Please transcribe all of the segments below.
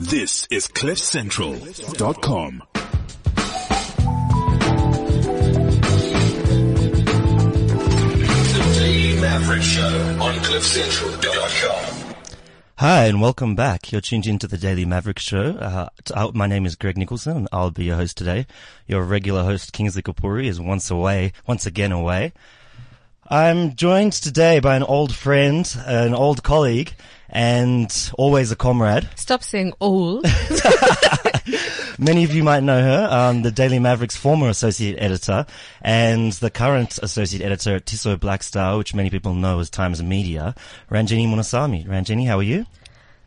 This is CliffCentral.com. The Daily Maverick Show on CliffCentral.com. Hi, and welcome back. You're tuned into the Daily Maverick Show. Uh, t- uh, my name is Greg Nicholson, and I'll be your host today. Your regular host, Kingsley Kapuri, is once away, once again away. I'm joined today by an old friend, an old colleague, and always a comrade. Stop saying old. Many of you might know her, um, the Daily Maverick's former associate editor and the current associate editor at Tiso Blackstar, which many people know as Times Media, Ranjeni Munusamy. Ranjeni, how are you?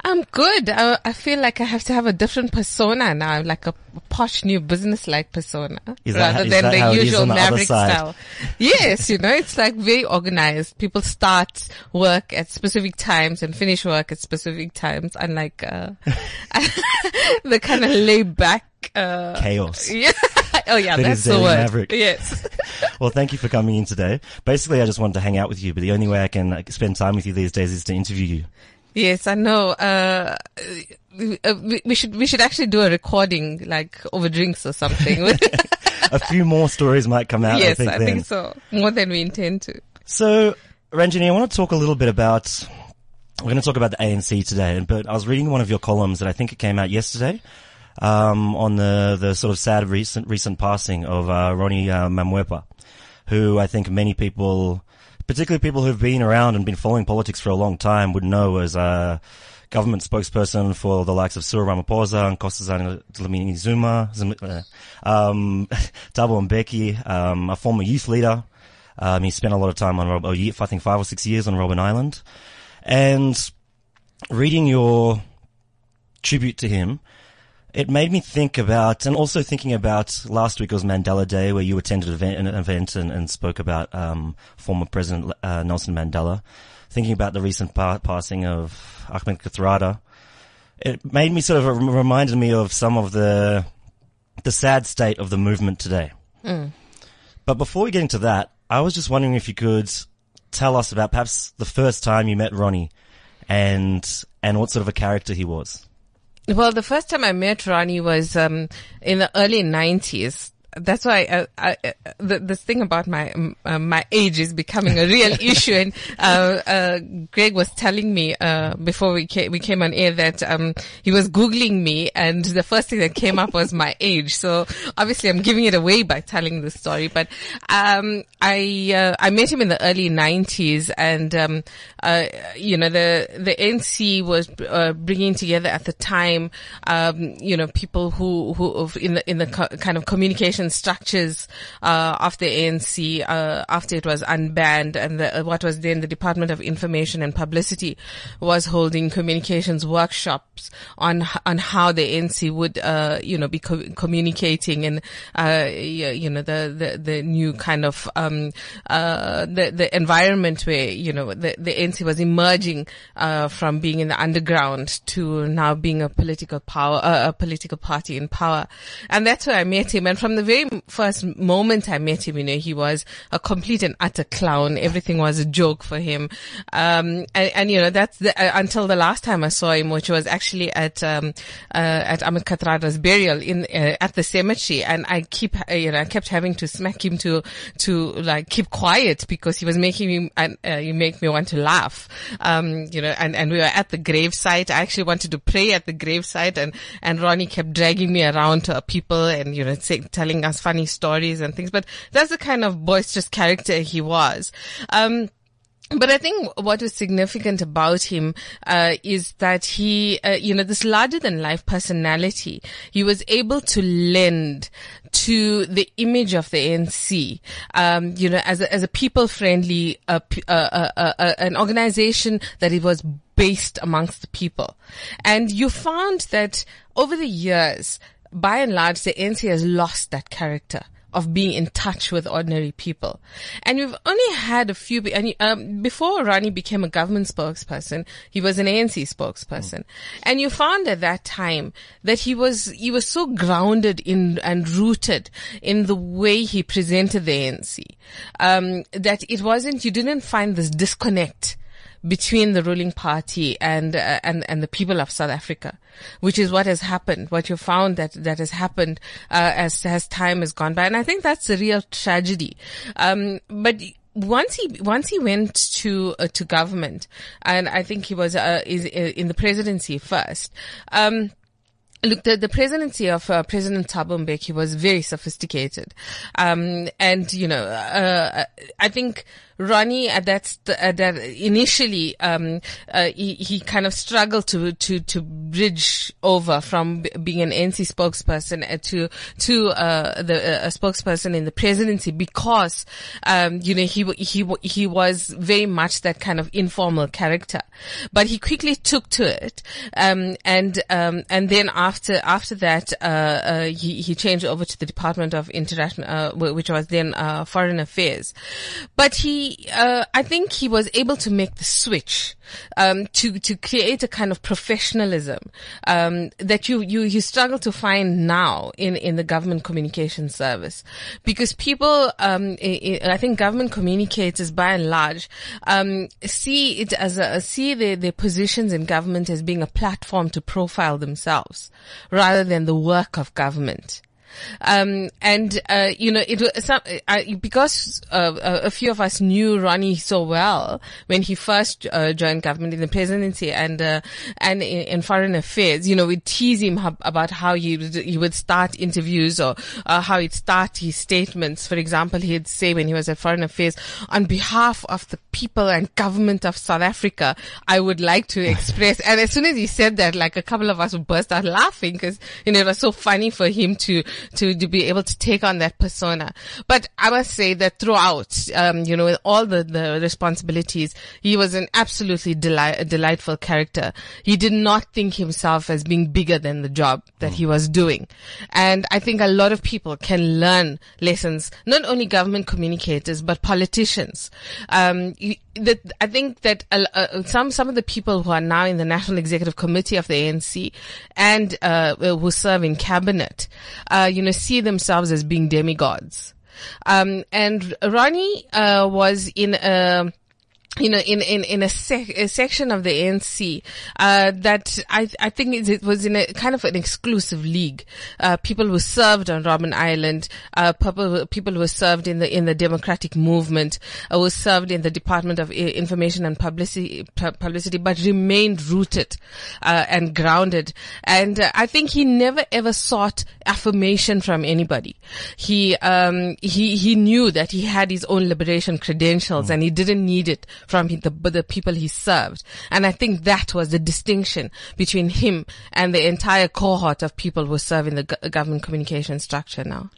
I'm good. I, I feel like I have to have a different persona now, I'm like a posh new business-like persona, Is rather than the usual on the Maverick style. Yes, you know, it's like very organized. People start work at specific times and finish work at specific times, unlike uh, the kind of laid back. Uh, Chaos. yeah. oh yeah, That that's is the word. Maverick. Yes. Well, thank you for coming in today. Basically, I just wanted to hang out with you, but the only way I can like, spend time with you these days is to interview you. Yes, I know. Uh, uh, we, should we should actually do a recording like over drinks or something. A few more stories might come out, yes, I think, I think so. More than we intend to. So, Ranjeni, I want to talk a little bit about, we're going to talk about the ANC today, but I was reading one of your columns that I think it came out yesterday, um, on the, the sort of sad recent, recent passing of, uh, Ronnie, uh, Mamoepa, who I think many people, particularly people who've been around and been following politics for a long time would know as, a government spokesperson for the likes of Cyril Ramaphosa and Nkosazana Dlamini Zuma, uh, um, Thabo Mbeki, um, a former youth leader. Um, he spent a lot of time on, Rob- I think five or six years on Robben Island. And reading your tribute to him, it made me think about, and also thinking about last week was Mandela Day, where you attended an event, an event and, and spoke about um, former President uh, Nelson Mandela. Thinking about the recent pa- passing of Ahmed Kathrada, it made me sort of reminded me of some of the the sad state of the movement today. But before we get into that, I was just wondering if you could tell us about perhaps the first time you met Ronnie, and and what sort of a character he was. Well, the first time I met Ronnie was um, in the early '90s. That's why uh, I, uh, the this thing about my um, uh, my age is becoming a real issue. And uh, uh, Greg was telling me uh, before we came, we came on air that um, he was googling me, and the first thing that came up was my age. So obviously, I'm giving it away by telling this story. But um, I uh, I met him in the early '90s, and um, uh, you know the the NC was uh, bringing together at the time, um, you know, people who who in the in the co- kind of communication structures uh, of the ANC uh, after it was unbanned, and the, what was then the Department of Information and Publicity was holding communications workshops on on how the ANC would uh, you know be co- communicating and uh, you know the the the new kind of um, uh, the the environment where you know the the ANC was emerging uh, from being in the underground to now being a political power a political party in power, and that's where I met him. And from the very first moment I met him, you know, he was a complete and utter clown. Everything was a joke for him, um, and, and you know that's the, uh, until the last time I saw him, which was actually at um, uh, at Ahmed Kathrada's burial in uh, at the cemetery, and I keep uh, you know I kept having to smack him to to like keep quiet because he was making me and uh, you make me want to laugh, um, you know, and and we were at the gravesite. I actually wanted to pray at the gravesite, and and Ronnie kept dragging me around to people and you know say, telling us funny stories and things. But that's the kind of boisterous character he was. Um, but I think what was significant about him uh, is that he, uh, you know, this larger than life personality, he was able to lend to the image of the ANC, um, you know, as a, as a people friendly, uh, uh, uh, uh, an organization that it was based amongst the people. And you found that over the years, by and large, the ANC has lost that character of being in touch with ordinary people. And we've only had a few, and um, before Ronnie became a government spokesperson, he was an ANC spokesperson. And you found at that time that he was, he was so grounded in and rooted in the way he presented the ANC, um, that it wasn't, you didn't find this disconnect between the ruling party and uh, and and the people of South Africa, which is what has happened. What you found that that has happened uh, as as time has gone by, and I think that's a real tragedy. Um, but once he once he went to uh, to government, and I think he was uh, is uh, in the presidency first. Um, Look, the, the presidency of uh, President Thabo Mbeki was very sophisticated, um, and you know, uh, I think Ronnie at that st- at that initially um, uh, he, he kind of struggled to to to bridge over from b- being an NC spokesperson uh, to to uh, the uh, a spokesperson in the presidency because um, you know he he he was very much that kind of informal character, but he quickly took to it, um, and um, and then after after that uh, uh, he he changed over to the Department of International, which was then uh Foreign Affairs, but he uh, I think he was able to make the switch um, to to create a kind of professionalism um, that you you you struggle to find now in in the government communication service, because people, um, I, I think government communicators by and large um, see it as a see their their positions in government as being a platform to profile themselves rather than the work of government. Um, and, uh, you know, it was some, uh, because, uh, a few of us knew Ronnie so well when he first, uh, joined government in the presidency and, uh, and in, in, foreign affairs, you know, we'd tease him about how he would, he would start interviews or, uh, how he'd start his statements. For example, he'd say when he was at foreign affairs, on behalf of the people and government of South Africa, I would like to express, and as soon as he said that, like a couple of us would burst out laughing because, you know, it was so funny for him to, to, to be able to take on that persona. But I must say that throughout, um, you know, with all the, the responsibilities, he was an absolutely delight, delightful character. He did not think himself as being bigger than the job that he was doing. And I think a lot of people can learn lessons, not only government communicators, but politicians. Um, that I think that uh, some some of the people who are now in the National Executive Committee of the ANC and uh, who serve in cabinet, uh, you know, see themselves as being demigods. Um, and Ronnie uh, was in a you know, in, in, in a, sec, a section of the ANC, uh, that I, I think it was in a kind of an exclusive league. Uh, people who served on Robben Island, uh, people, people who served in the, in the democratic movement, uh, who served in the Department of Information and Publicity, publicity, but remained rooted, uh, and grounded. And uh, I think he never ever sought affirmation from anybody. He, um, he, he knew that he had his own liberation credentials mm. and he didn't need it from the, the people he served. And I think that was the distinction between him and the entire cohort of people who serve in the government communication structure now.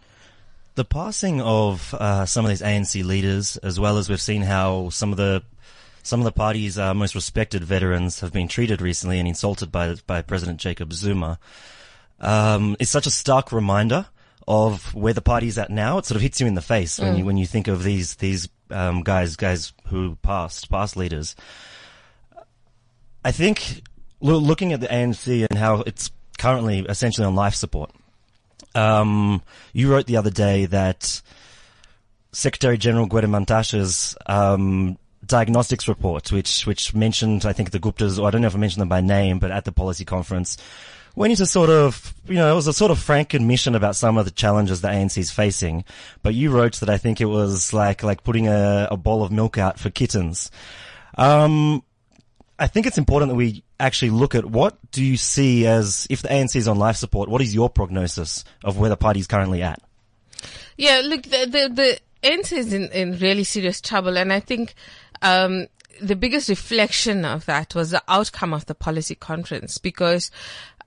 The passing of uh, some of these ANC leaders, as well as we've seen how some of the some of the party's uh, most respected veterans have been treated recently and insulted by by President Jacob Zuma, um, is such a stark reminder of where the party's at now. It sort of hits you in the face when mm. you when you think of these these um, guys guys who passed past leaders. I think looking at the ANC and how it's currently essentially on life support. Um, you wrote the other day that Secretary General Gwede Mantashe's um, diagnostics report, which which mentioned I think the Guptas, or I don't know if I mentioned them by name, but at the policy conference, went into sort of, you know, it was a sort of frank admission about some of the challenges the ANC is facing. But you wrote that I think it was like, like putting a, a bowl of milk out for kittens. Um, I think it's important that we actually look at what do you see as, if the ANC is on life support, what is your prognosis of where the party is currently at? Yeah, look, the, the, the ANC is in, in really serious trouble. And I think, um, the biggest reflection of that was the outcome of the policy conference because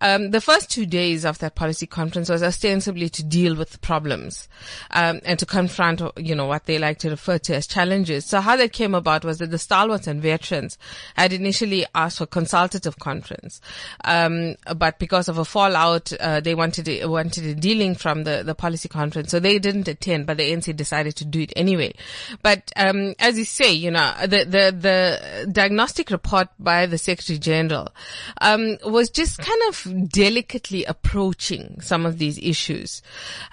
um, the first two days of that policy conference was ostensibly to deal with the problems um, and to confront, you know, what they like to refer to as challenges. So how that came about was that the stalwarts and veterans had initially asked for consultative conference, um, but because of a fallout, uh, they wanted a, wanted a dealing from the the policy conference, so they didn't attend. But the ANC decided to do it anyway. But um, as you say, you know, the the the diagnostic report by the Secretary General um, was just kind of delicately approaching some of these issues.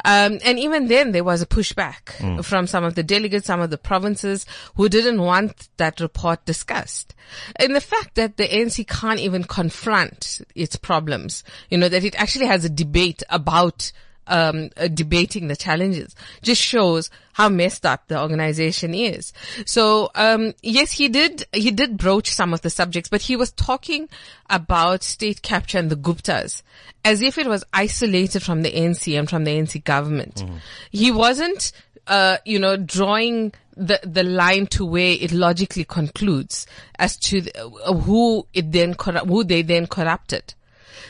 Um, and even then there was a pushback from some of the delegates, some of the provinces who didn't want that report discussed. And the fact that the ANC can't even confront its problems, you know, that it actually has a debate about um, uh, debating the challenges just shows how messed up the organization is. So, um, yes, he did, he did broach some of the subjects, but he was talking about state capture and the Guptas as if it was isolated from the ANC and from the NC government. He wasn't, uh, you know, drawing the, the line to where it logically concludes as to the, uh, who it then, corru- who they then corrupted.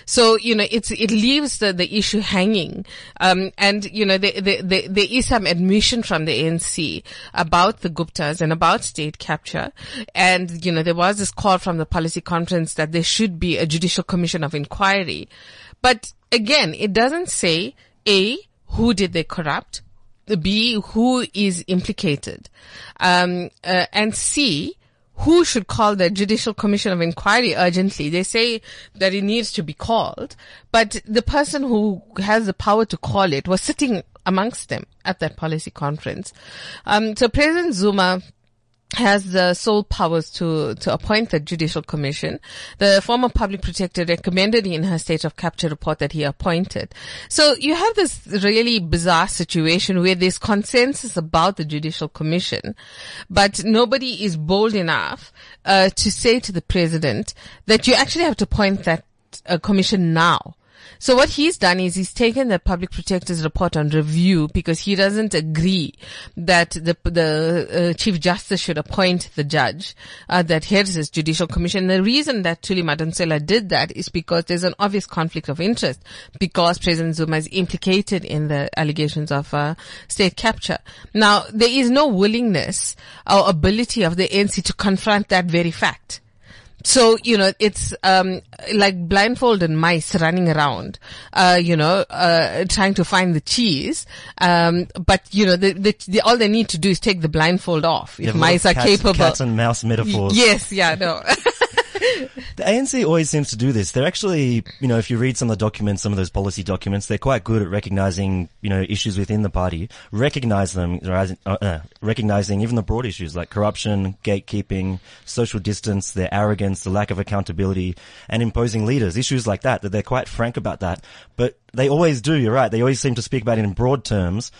So, you know, it's, it leaves the, the issue hanging. Um, and, you know, there, there, there, there is some admission from the ANC about the Guptas and about state capture. And, you know, there was this call from the policy conference that there should be a judicial commission of inquiry. But again, it doesn't say A, who did they corrupt? B, who is implicated? Um, uh, and C, who should call the Judicial Commission of Inquiry urgently? They say that it needs to be called, but the person who has the power to call it was sitting amongst them at that policy conference. Um, so President Zuma has the sole powers to, to appoint the judicial commission. The former public protector recommended in her state of capture report that he appointed. So you have this really bizarre situation where there's consensus about the judicial commission, but nobody is bold enough uh, to say to the president that you actually have to appoint that uh, commission now. So what he's done is he's taken the public protector's report on review because he doesn't agree that the the uh, chief justice should appoint the judge uh, that heads this judicial commission. The reason that Thuli Madonsela did that is because there's an obvious conflict of interest because President Zuma is implicated in the allegations of uh, state capture. Now there is no willingness or ability of the ANC to confront that very fact. So, you know, it's, um, like blindfolded mice running around, uh, you know, uh, trying to find the cheese. Um, but, you know, the, the, the, all they need to do is take the blindfold off if have a lot of mice are cats, capable. Cats and mouse metaphors. yes, yeah, no. The ANC always seems to do this. They're actually, you know, if you read some of the documents, some of those policy documents, they're quite good at recognizing, you know, issues within the party, recognize them, uh, uh, recognizing even the broad issues like corruption, gatekeeping, social distance, their arrogance, the lack of accountability, and imposing leaders, issues like that, that they're quite frank about that. But they always do, you're right, they always seem to speak about it in broad terms,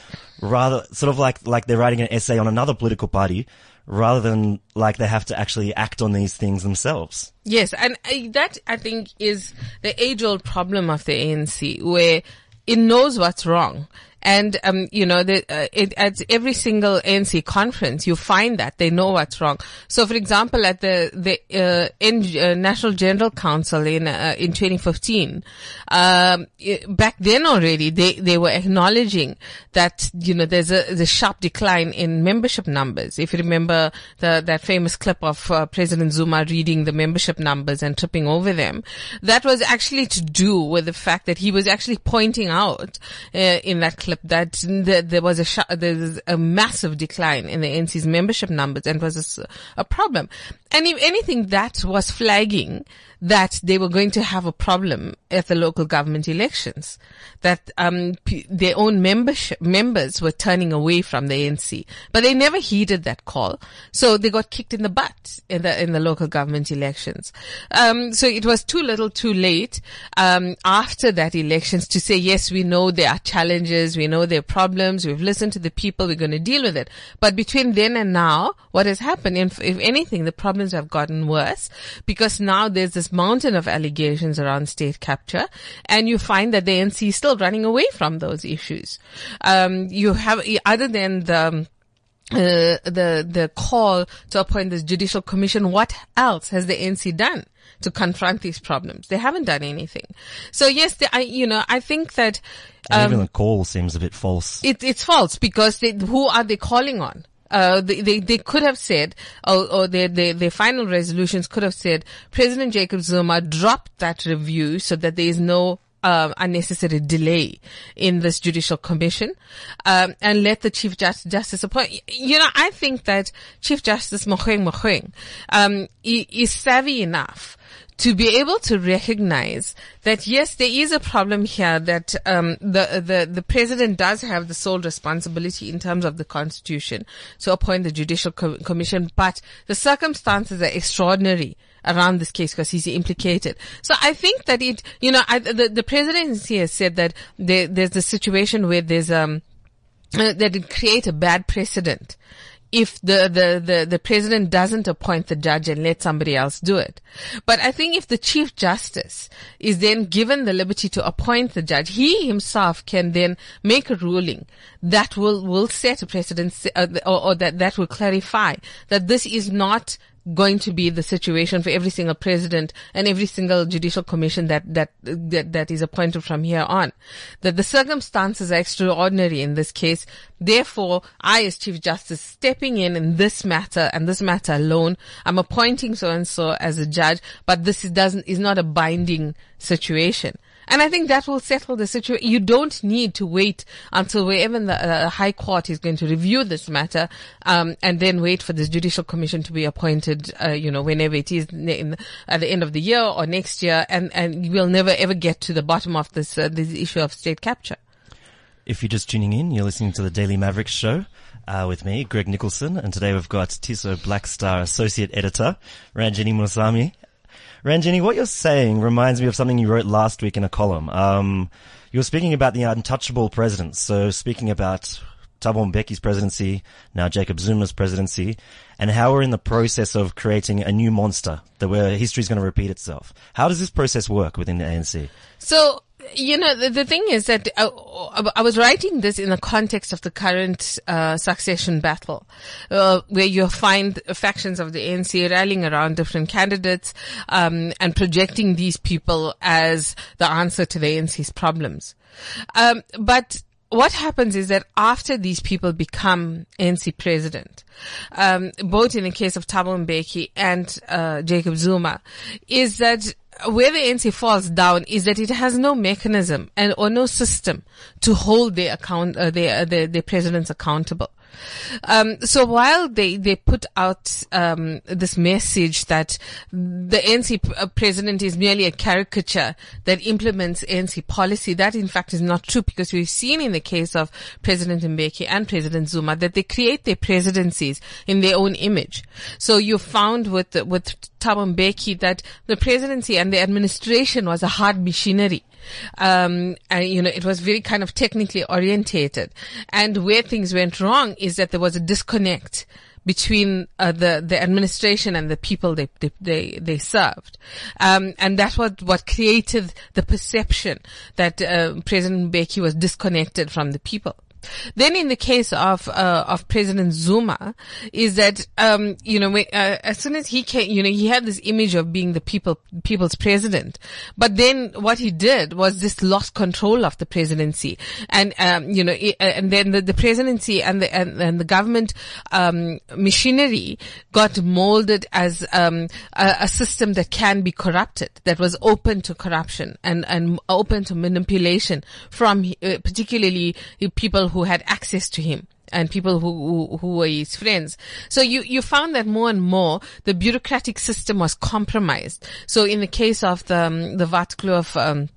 rather, sort of like, like they're writing an essay on another political party, rather than like they have to actually act on these things themselves. Yes, and that I think is the age-old problem of the ANC, where it knows what's wrong. And, um, you know, the, uh, it, at every single ANC conference, you find that they know what's wrong. So, for example, at the, the, uh, in, uh, National General Council in, uh, in 2015, um, i- back then already, they, they were acknowledging that, you know, there's a, sharp decline in membership numbers. If you remember the, that famous clip of uh, President Zuma reading the membership numbers and tripping over them, that was actually to do with the fact that he was actually pointing out uh, in that clip that th- there was a sh- there was a massive decline in the NC's membership numbers and was a problem. And if anything, that was flagging that they were going to have a problem at the local government elections, that um, p- their own membership members were turning away from the ANC, but they never heeded that call, so they got kicked in the butt in the in the local government elections. Um, so it was too little, too late um, after that elections to say yes, we know there are challenges, we know there are problems, we've listened to the people, we're going to deal with it. But between then and now, what has happened? If, if anything, the have gotten worse because now there's this mountain of allegations around state capture, and you find that the NC is still running away from those issues. Um, you have other than the uh, the the call to appoint this judicial commission. What else has the NC done to confront these problems? They haven't done anything. So yes, the, I you know I think that And even the call seems a bit false. it, it's false because they, who are they calling on? Uh, they, they, could have said, or, or their, their, their final resolutions could have said, President Jacob Zuma dropped that review so that there is no um, unnecessary delay in this judicial commission, um, and let the Chief Just, Justice appoint. You know, I think that Chief Justice Mogoeng Mogoeng, um, is savvy enough to be able to recognize that yes, there is a problem here that um, the the the president does have the sole responsibility in terms of the constitution to appoint the judicial co- commission, but the circumstances are extraordinary around this case because he's implicated. So I think that it, you know, I, the the presidency has said that there, there's a situation where there's um uh, that it create a bad precedent if the, the, the, the president doesn't appoint the judge and let somebody else do it. But I think if the chief justice is then given the liberty to appoint the judge, he himself can then make a ruling that will, will set a precedent uh, or, or that, that will clarify that this is not going to be the situation for every single president and every single judicial commission that, that, that, that is appointed from here on. That the circumstances are extraordinary in this case. Therefore, I as Chief Justice stepping in in this matter and this matter alone, I'm appointing so and so as a judge, but this is doesn't, is not a binding situation. And I think that will settle the situation. You don't need to wait until wherever the uh, High Court is going to review this matter, um, and then wait for this judicial commission to be appointed, uh, you know, whenever it is in, at the end of the year or next year, and, and we'll never ever get to the bottom of this, uh, this issue of state capture. If you're just tuning in, you're listening to the Daily Mavericks show. Uh, with me, Greg Nicholson, and today we've got Tiso Blackstar Associate Editor, Ranjeni Munusamy, Ranjeni, what you're saying reminds me of something you wrote last week in a column. Um, you were speaking about the untouchable presidents. So speaking about Thabo Mbeki's presidency, now Jacob Zuma's presidency, and how we're in the process of creating a new monster that where history is going to repeat itself. How does this process work within the ANC? So you know, the, the, thing is that I, I, was writing this in the context of the current uh, succession battle, uh, where you find factions of the ANC rallying around different candidates um, and projecting these people as the answer to the ANC's problems. Um, but what happens is that after these people become ANC president, um, both in the case of Thabo Mbeki and uh, Jacob Zuma, is that where the ANC falls down is that it has no mechanism and or no system to hold their account uh, their, their their presidents accountable. Um, so while they, they put out um, this message that the ANC uh, president is merely a caricature that implements NC policy, that in fact is not true because we've seen in the case of President Mbeki and President Zuma that they create their presidencies in their own image. So you found with with Thabo Mbeki that the presidency and the administration was a hard machinery. Um, and, you know, it was very kind of technically orientated. And where things went wrong is that there was a disconnect between uh, the the administration and the people they they they, they served, um, and that's what what created the perception that uh, President Mbeki was disconnected from the people. Then in the case of uh, of President Zuma, is that um, you know uh, as soon as he came, you know he had this image of being the people people's president, but then what he did was just lost control of the presidency, and um, you know it, uh, and then the, the presidency and the and, and the government um, machinery got molded as um, a, a system that can be corrupted, that was open to corruption and and open to manipulation from uh, particularly the people who had access to him and people who, who, who were his friends. So you, you found that more and more the bureaucratic system was compromised. So in the case of the, um, the Waterkloof, um,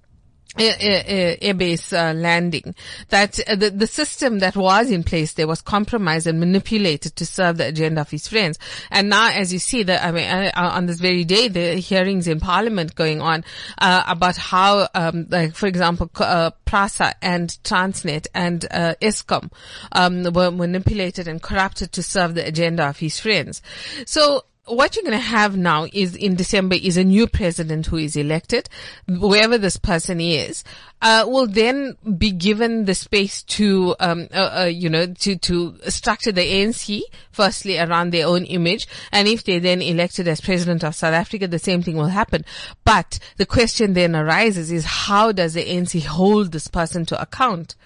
airbase uh, landing, that uh, the, the system that was in place there was compromised and manipulated to serve the agenda of his friends. And now, as you see, that I mean, uh, uh, on this very day, the hearings in Parliament going on uh, about how, um, like for example, uh, Prasa and Transnet and Eskom um, were manipulated and corrupted to serve the agenda of his friends. So what you're going to have now is in December is a new president who is elected, whoever this person is, uh, will then be given the space to, um, uh, uh, you know, to, to structure the ANC firstly around their own image. And if they're then elected as president of South Africa, the same thing will happen. But the question then arises is how does the ANC hold this person to account?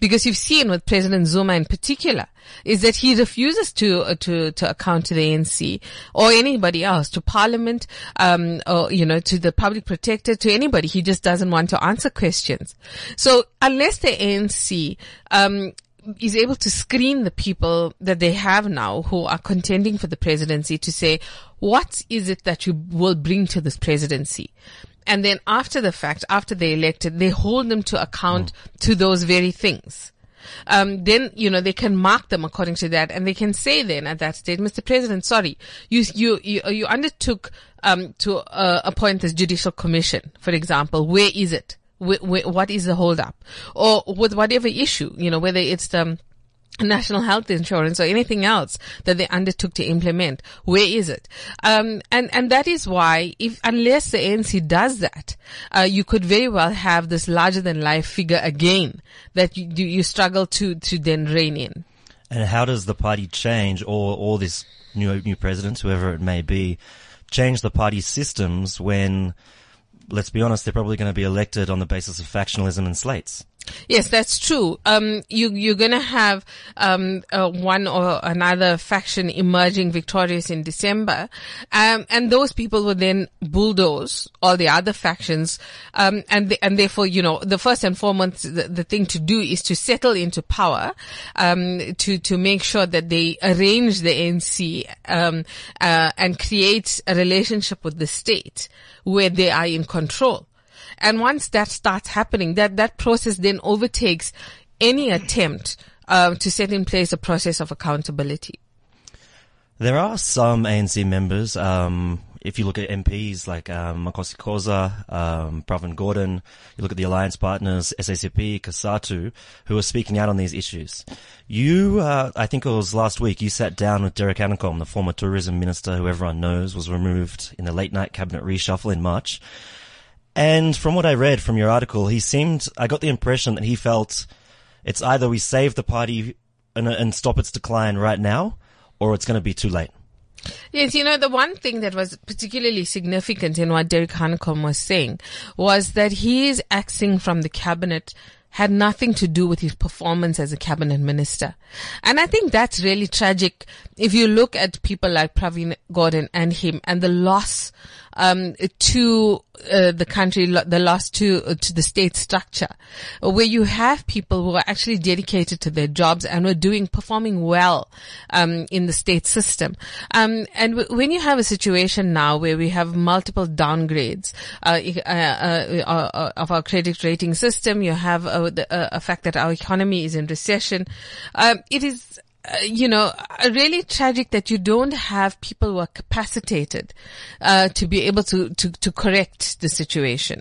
Because you've seen with President Zuma in particular, is that he refuses to uh, to to account to the ANC or anybody else, to Parliament, um, or you know, to the public protector, to anybody. He just doesn't want to answer questions. So unless the ANC um, is able to screen the people that they have now who are contending for the presidency to say, what is it that you will bring to this presidency? And then after the fact, after they're elected, they hold them to account to those very things. Um, then, you know, they can mark them according to that and they can say then at that stage, Mr. President, sorry, you, you, you, you undertook, um, to, uh, appoint this judicial commission, for example. Where is it? Wh- wh- what is the holdup? Or with whatever issue, you know, whether it's the, national health insurance or anything else that they undertook to implement. Where is it? Um, and and that is why, if unless the ANC does that, uh, you could very well have this larger than life figure again that you you struggle to to then rein in. And how does the party change, or or this new new president, whoever it may be, change the party systems when, let's be honest, they're probably going to be elected on the basis of factionalism and slates. Yes, that's true. Um, you, you're gonna have, um, uh, one or another faction emerging victorious in December. Um, and those people will then bulldoze all the other factions. Um, and, the, and therefore, you know, the first and foremost, the, the thing to do is to settle into power, um, to, to make sure that they arrange the NC um, uh, and create a relationship with the state where they are in control. And once that starts happening, that, that process then overtakes any attempt uh, to set in place a process of accountability. There are some ANC members, um, if you look at MPs like um, Makhosi Khoza, um, Pravin Gordhan, you look at the alliance partners, SACP, Cosatu, who are speaking out on these issues. You, uh, I think it was last week, you sat down with Derek Hanekom, the former tourism minister who everyone knows was removed in the late night cabinet reshuffle in March. And from what I read from your article, he seemed, I got the impression that he felt it's either we save the party and, and stop its decline right now, or it's going to be too late. Yes, you know, the one thing that was particularly significant in what Derek Hanekom was saying was that his axing from the cabinet had nothing to do with his performance as a cabinet minister. And I think that's really tragic if you look at people like Pravin Gordhan and him and the loss um, to uh, the country, the loss to uh, to the state structure, where you have people who are actually dedicated to their jobs and are doing performing well um, in the state system. Um, and w- when you have a situation now where we have multiple downgrades uh, uh, uh, uh of our credit rating system, you have the a fact that our economy is in recession. Um, it is uh, you know, really tragic that you don't have people who are capacitated uh, to be able to, to, to correct the situation.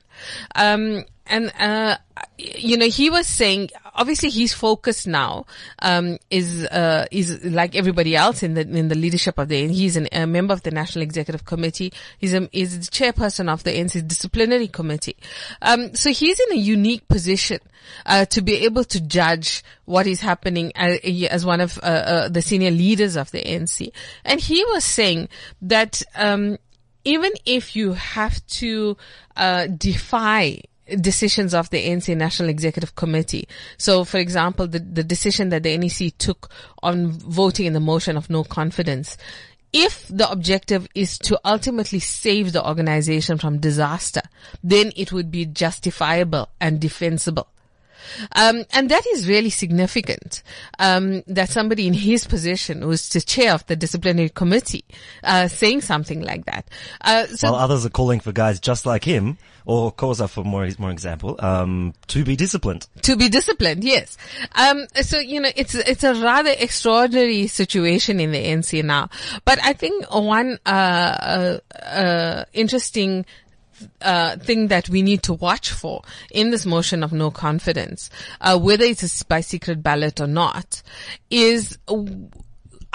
Um, and uh, you know, he was saying obviously his focus now um, is uh, is like everybody else in the in the leadership of the. And he's an, a member of the National Executive Committee. He's a, the chairperson of the NC Disciplinary Committee. Um, so he's in a unique position uh, to be able to judge what is happening as, as one of uh, uh the senior leaders of the NC. And he was saying that um, even if you have to uh, defy decisions of the ANC National Executive Committee. So, for example, the, the decision that the NEC took on voting in the motion of no confidence. If the objective is to ultimately save the organization from disaster, then it would be justifiable and defensible. Um, and that is really significant um, that somebody in his position, who's the chair of the disciplinary committee, uh, saying something like that. Uh, so While others are calling for guys just like him, or Khoza for more more example, um, to be disciplined. To be disciplined, yes. Um, so you know, it's it's a rather extraordinary situation in the NC now. But I think one uh, uh, uh interesting uh, thing that we need to watch for in this motion of no confidence, uh, whether it's by secret ballot or not, is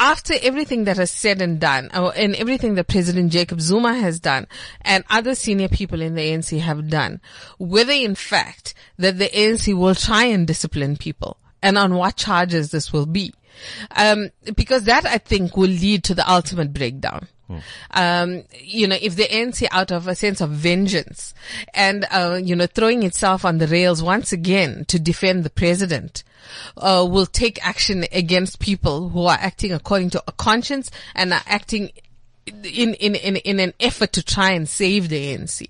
after everything that is said and done, and everything that President Jacob Zuma has done, and other senior people in the ANC have done, whether in fact that the ANC will try and discipline people, and on what charges this will be. Um, because that I think will lead to the ultimate breakdown. Um, you know, if the ANC out of a sense of vengeance and, uh, you know, throwing itself on the rails once again to defend the president, uh, will take action against people who are acting according to a conscience and are acting in, in, in, in an effort to try and save the ANC.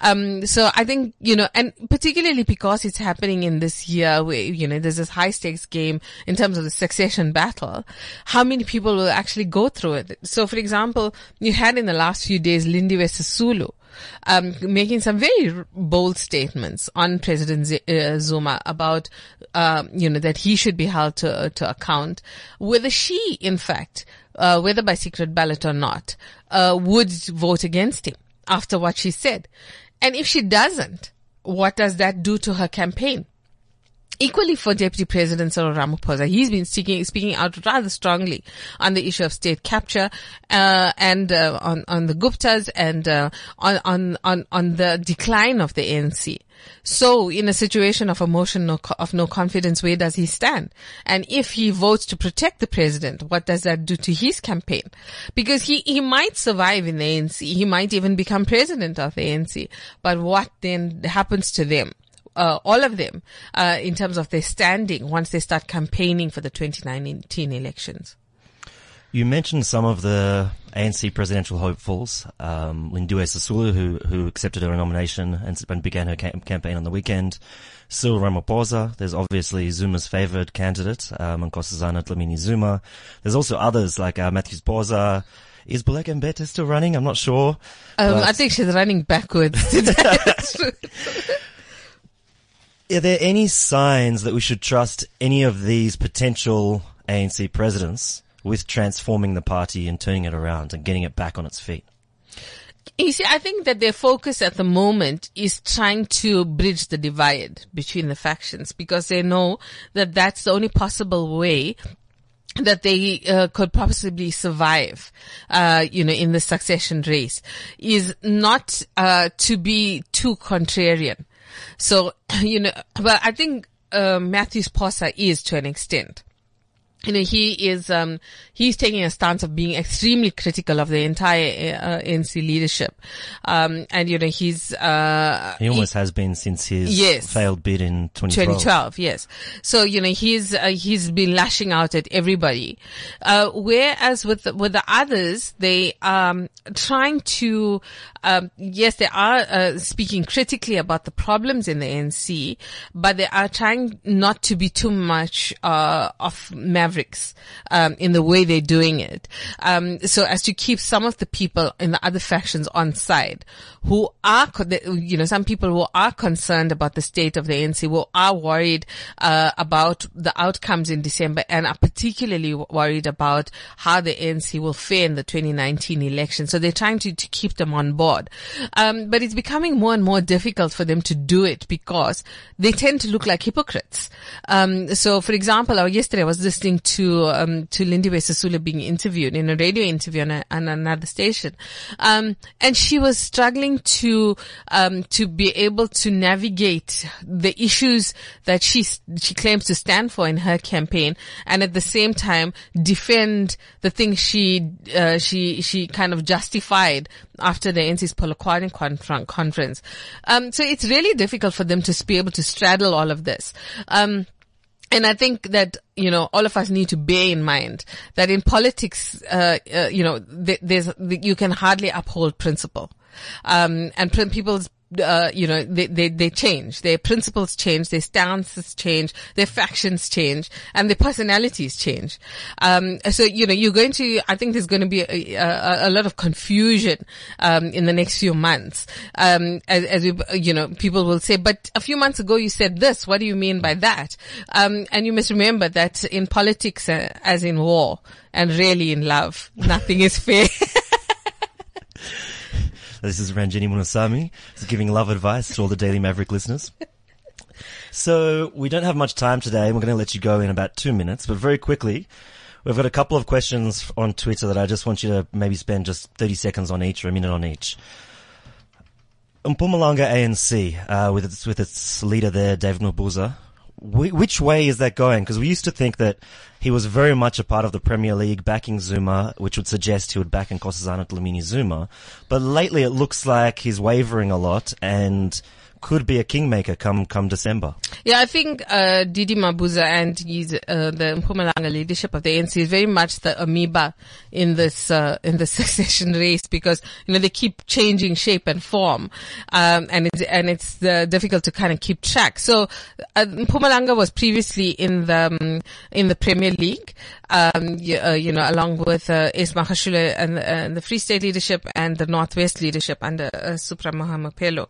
Um, so I think, you know, and particularly because it's happening in this year where, you know, there's this high stakes game in terms of the succession battle, how many people will actually go through it? So for example, you had in the last few days Lindiwe Sisulu, um, making some very bold statements on President Z- uh, Zuma about, um, you know, that he should be held to, to account, whether she, in fact, uh, whether by secret ballot or not, uh, would vote against him after what she said. And if she doesn't, what does that do to her campaign? Equally for Deputy President Cyril Ramaphosa, he's been speaking, speaking out rather strongly on the issue of state capture, uh, and, uh, on, on the Guptas and, uh, on, on, on, on the decline of the ANC. So in a situation of a motion no, co- of no confidence, where does he stand? And if he votes to protect the president, what does that do to his campaign? Because he, he might survive in the ANC. He might even become president of the ANC. But what then happens to them? Uh, all of them, uh, in terms of their standing once they start campaigning for the 2019 elections. You mentioned some of the ANC presidential hopefuls, um, Lindiwe Sisulu, who, who accepted her nomination and, and began her cam- campaign on the weekend. Cyril Ramaphosa. There's obviously Zuma's favored candidate, um, Nkosazana Dlamini Zuma. There's also others like uh, Mathews Phosa. Is Baleka Mbete still running? I'm not sure. Um, I think she's running backwards today. Are there any signs that we should trust any of these potential ANC presidents with transforming the party and turning it around and getting it back on its feet? You see, I think that their focus at the moment is trying to bridge the divide between the factions because they know that that's the only possible way that they uh, could possibly survive, uh, you know, in the succession race is not uh, to be too contrarian. So, you know, but I think uh, Mathews Phosa is to an extent you know, he is, um, he's taking a stance of being extremely critical of the entire uh, ANC leadership. Um, and, you know, he's, uh, He almost has been since his Yes. failed bid in 2012. 2012, yes. So, you know, he's, uh, he's been lashing out at everybody. Uh, whereas with, the, with the others, they, um, trying to, um, yes, they are, uh, speaking critically about the problems in the NC, but they are trying not to be too much, uh, of mavericks, um, in the way they're doing it. Um, so as to keep some of the people in the other factions on side who are, you know, some people who are concerned about the state of the NC, who are worried, uh, about the outcomes in December and are particularly worried about how the NC will fare in the 2019 election. So they're trying to, to keep them on board. Um, but it's becoming more and more difficult for them to do it because they tend to look like hypocrites. Um, so for example, yesterday I was listening to, um, to Lindiwe Sisulu being interviewed in a radio interview on, a, on another station. Um, and she was struggling to, um, to be able to navigate the issues that she, she claims to stand for in her campaign and at the same time defend the things she, uh, she, she kind of justified after the NC's Polokwane conference. Um, so it's really difficult for them to be able to straddle all of this. Um, and I think that, you know, all of us need to bear in mind that in politics, uh, uh, you know, th- there's, you can hardly uphold principle. Um, and pr- people's, uh, you know, they, they, they change. Their principles change, their stances change, their factions change, and their personalities change. Um, so, you know, you're going to, I think there's going to be a, a, a lot of confusion, um, in the next few months. Um, as, as we, you know, people will say, but a few months ago you said this. What do you mean by that? Um, and you must remember that in politics, uh, as in war, and really in love, nothing is fair. This is Ranjeni Munusamy giving love advice to all the Daily Maverick listeners. So we don't have much time today. We're going to let you go in about two minutes, but very quickly, we've got a couple of questions on Twitter that I just want you to maybe spend just 30 seconds on each or a minute on each. Mpumalanga ANC, uh, with its, with its leader there, David Mabuza, Wh- which way is that going? Because we used to think that he was very much a part of the Premier League backing Zuma, which would suggest he would back in Nkosazana Dlamini Zuma. But lately it looks like he's wavering a lot and could be a kingmaker come, come December. Yeah, I think uh, DD Mabuza and his, uh, the Mpumalanga leadership of the ANC is very much the amoeba in this uh, in the succession race because you know they keep changing shape and form, um, and it's and it's uh, difficult to kind of keep track. So uh, Mpumalanga was previously in the um, in the Premier League, um, you, uh, you know, along with uh, Magashule and, and the Free State leadership and the Northwest leadership under uh, Supra Mahumapelo.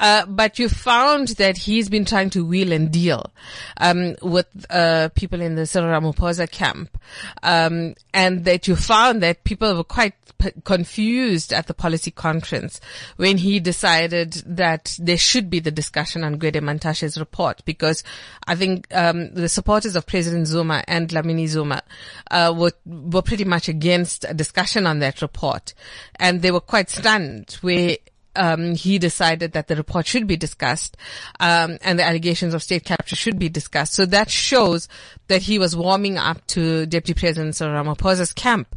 Uh, but you found that he's been trying to wheel and deal um, with uh, people in the Cyril Ramaphosa camp, um, and that you found that people were quite p- confused at the policy conference when he decided that there should be the discussion on Gwede Mantashe's report because I think um, the supporters of President Zuma and Dlamini Zuma uh, were were pretty much against a discussion on that report, and they were quite stunned where um, he decided that the report should be discussed, um, and the allegations of state capture should be discussed. So that shows that he was warming up to Deputy President Cyril Ramaphosa's camp,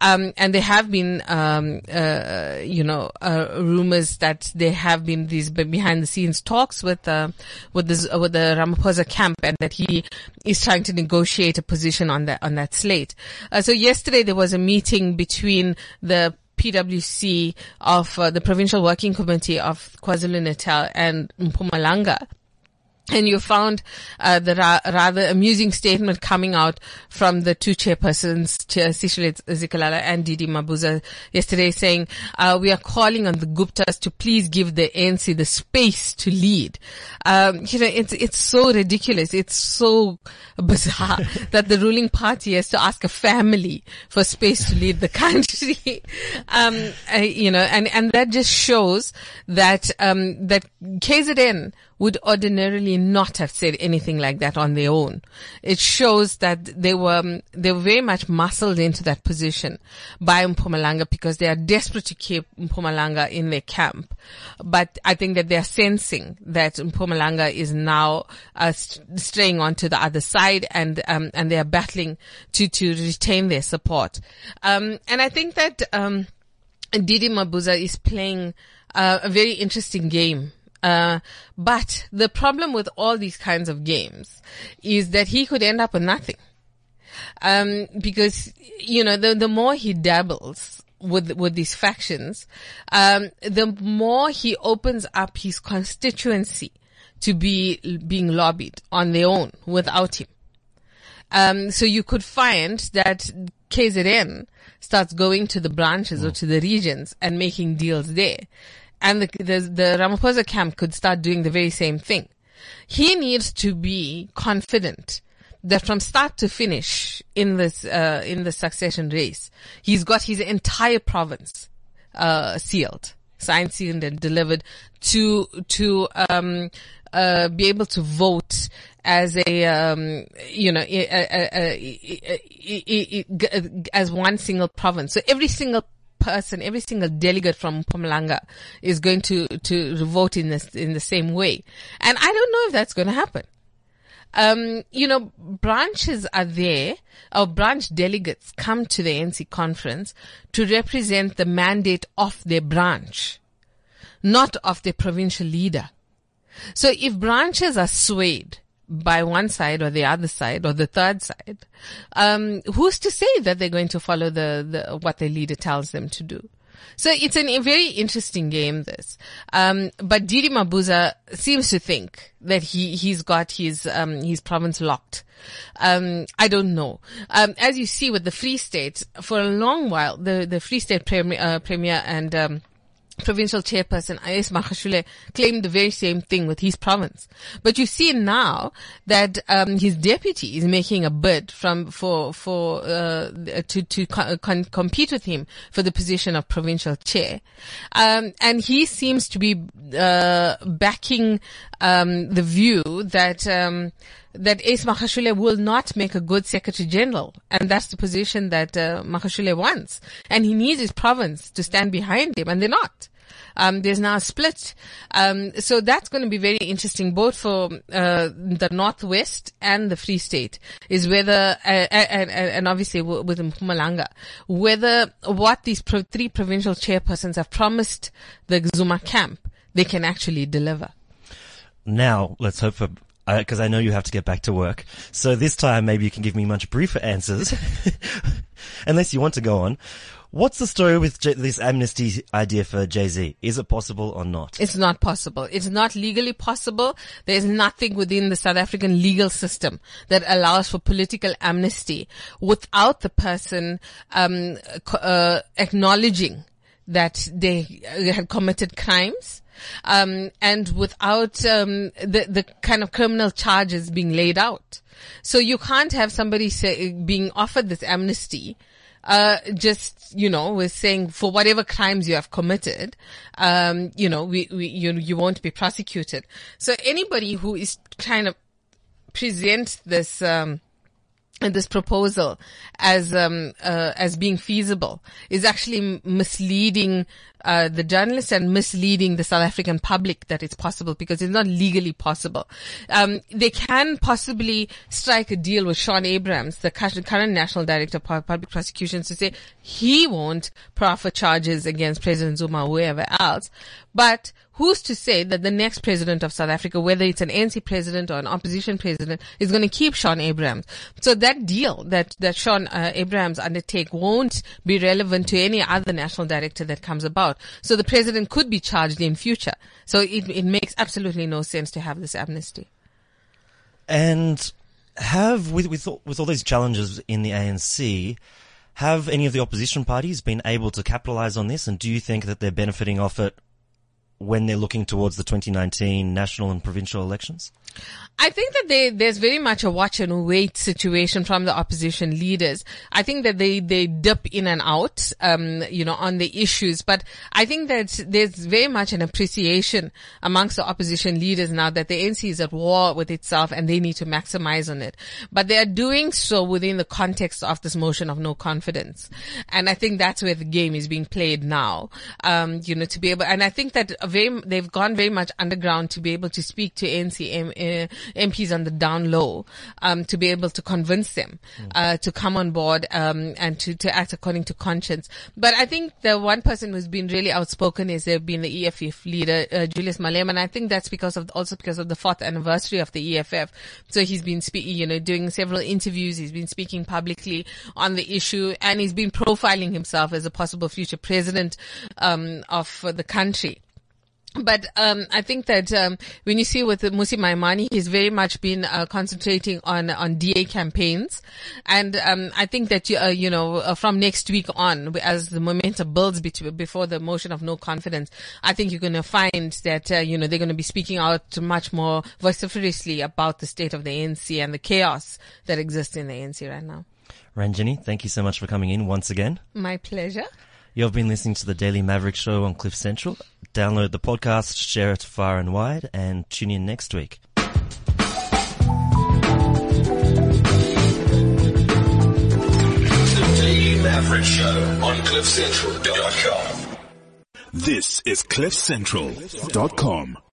um, and there have been, um, uh, you know, uh, rumors that there have been these behind the scenes talks with uh, with this with the Ramaphosa camp, and that he is trying to negotiate a position on that on that slate. Uh, so yesterday there was a meeting between the PWC of uh, the Provincial Working Committee of KwaZulu-Natal and Mpumalanga. And you found uh, the ra- rather amusing statement coming out from the two chairpersons, Chair Sihle Zikalala and DD Mabuza, yesterday saying, uh, we are calling on the Guptas to please give the ANC the space to lead. Um, you know, it's, it's so ridiculous. It's so bizarre that the ruling party has to ask a family for space to lead the country. um, uh, you know, and, and that just shows that, um, that KZN would ordinarily not have said anything like that on their own. It shows that they were um, they were very much muscled into that position by Mpumalanga because they are desperate to keep Mpumalanga in their camp. But I think that they are sensing that Mpumalanga is now uh, straying onto the other side, and um, and they are battling to to retain their support. Um, and I think that um, DD Mabuza is playing uh, a very interesting game uh, but the problem with all these kinds of games is that he could end up with nothing. Um, because, you know, the, the more he dabbles with, with these factions, um, the more he opens up his constituency to be being lobbied on their own without him. Um, so you could find that KZN starts going to the branches or to the regions and making deals there and the, the, the Ramaphosa camp could start doing the very same thing. He needs to be confident that from start to finish in this uh, in the succession race, he's got his entire province uh, sealed, signed, sealed, and delivered to to um, uh, be able to vote as a um, you know as one single province. So every single person, every single delegate from Mpumalanga is going to, to vote in this, in the same way. And I don't know if that's going to happen. Um, you know, branches are there, or branch delegates come to the NC conference to represent the mandate of their branch, not of their provincial leader. So if branches are swayed by one side or the other side or the third side, um, who's to say that they're going to follow the, the what their leader tells them to do? So it's an, a very interesting game, this. Um, but DD Mabuza seems to think that he, he's got his, um, his province locked. Um, I don't know. Um, as you see with the Free State, for a long while, the, the Free State Premier, uh, Premier and, um, provincial chairperson Ace Magashule claimed the very same thing with his province. But you see now that um, his deputy is making a bid from for for uh, to to con- compete with him for the position of provincial chair, um, and he seems to be uh, backing um, the view that. That Ace Magashule will not make a good Secretary General. And that's the position that uh, wants. And he needs his province to stand behind him, and they're not. Um, there's now a split. Um, so that's going to be very interesting, both for uh, the Northwest and the Free State, is whether, uh, and, and, obviously with Mpumalanga, whether what these pro- three provincial chairpersons have promised the Zuma camp, they can actually deliver. Now, let's hope for because I know you have to get back to work. So this time, maybe you can give me much briefer answers, unless you want to go on. What's the story with J- this amnesty idea for JZ? Is it possible or not? It's not possible. It's not legally possible. There's nothing within the South African legal system that allows for political amnesty without the person um, uh, acknowledging that they had committed crimes. Um, and without um, the the kind of criminal charges being laid out, so you can't have somebody say, being offered this amnesty uh, just, you know, we're saying for whatever crimes you have committed, um, you know, we, we, you, you won't be prosecuted. So anybody who is trying to present this, um, this proposal as um, uh, as being feasible is actually misleading uh, the journalists and misleading the South African public that it's possible because it's not legally possible. Um, they can possibly strike a deal with Shaun Abrahams, the current national director of public prosecutions, to say he won't proffer charges against President Zuma or whoever else, but who's to say that the next president of South Africa, whether it's an ANC president or an opposition president, is going to keep Shaun Abrahams? So that deal that, that Shaun uh, Abrahams undertake won't be relevant to any other national director that comes about. So the president could be charged in future. So it, it makes absolutely no sense to have this amnesty. And have, with, with, with all these challenges in the ANC, have any of the opposition parties been able to capitalize on this? And do you think that they're benefiting off it when they're looking towards the 2019 national and provincial elections? I think that they, there's very much a watch and wait situation from the opposition leaders. I think that they, they dip in and out, um, you know, on the issues, but I think that there's very much an appreciation amongst the opposition leaders now that the NC is at war with itself and they need to maximize on it. But they are doing so within the context of this motion of no confidence. And I think that's where the game is being played now, um, you know, to be able, and I think that very, they've gone very much underground to be able to speak to NCM, uh, MPs on the down low um, to be able to convince them uh, to come on board um, and to, to act according to conscience. But I think the one person who's been really outspoken is there been the EFF leader uh, Julius Malema, and I think that's because of also because of the fourth anniversary of the EFF. So he's been speaking, you know, doing several interviews. He's been speaking publicly on the issue, and he's been profiling himself as a possible future president um, of the country. But um, I think that um, when you see with Mmusi Maimane, he's very much been uh, concentrating on on DA campaigns, and um, I think that you, uh, you know uh, from next week on, as the momentum builds before the motion of no confidence, I think you're going to find that uh, you know they're going to be speaking out much more vociferously about the state of the ANC and the chaos that exists in the ANC right now. Ranjeni, thank you so much for coming in once again. My pleasure. You've been listening to the Daily Maverick Show on Cliff Central. Download the podcast, share it far and wide, and tune in next week. The Daily Maverick Show on CliffCentral.com. This is CliffCentral.com.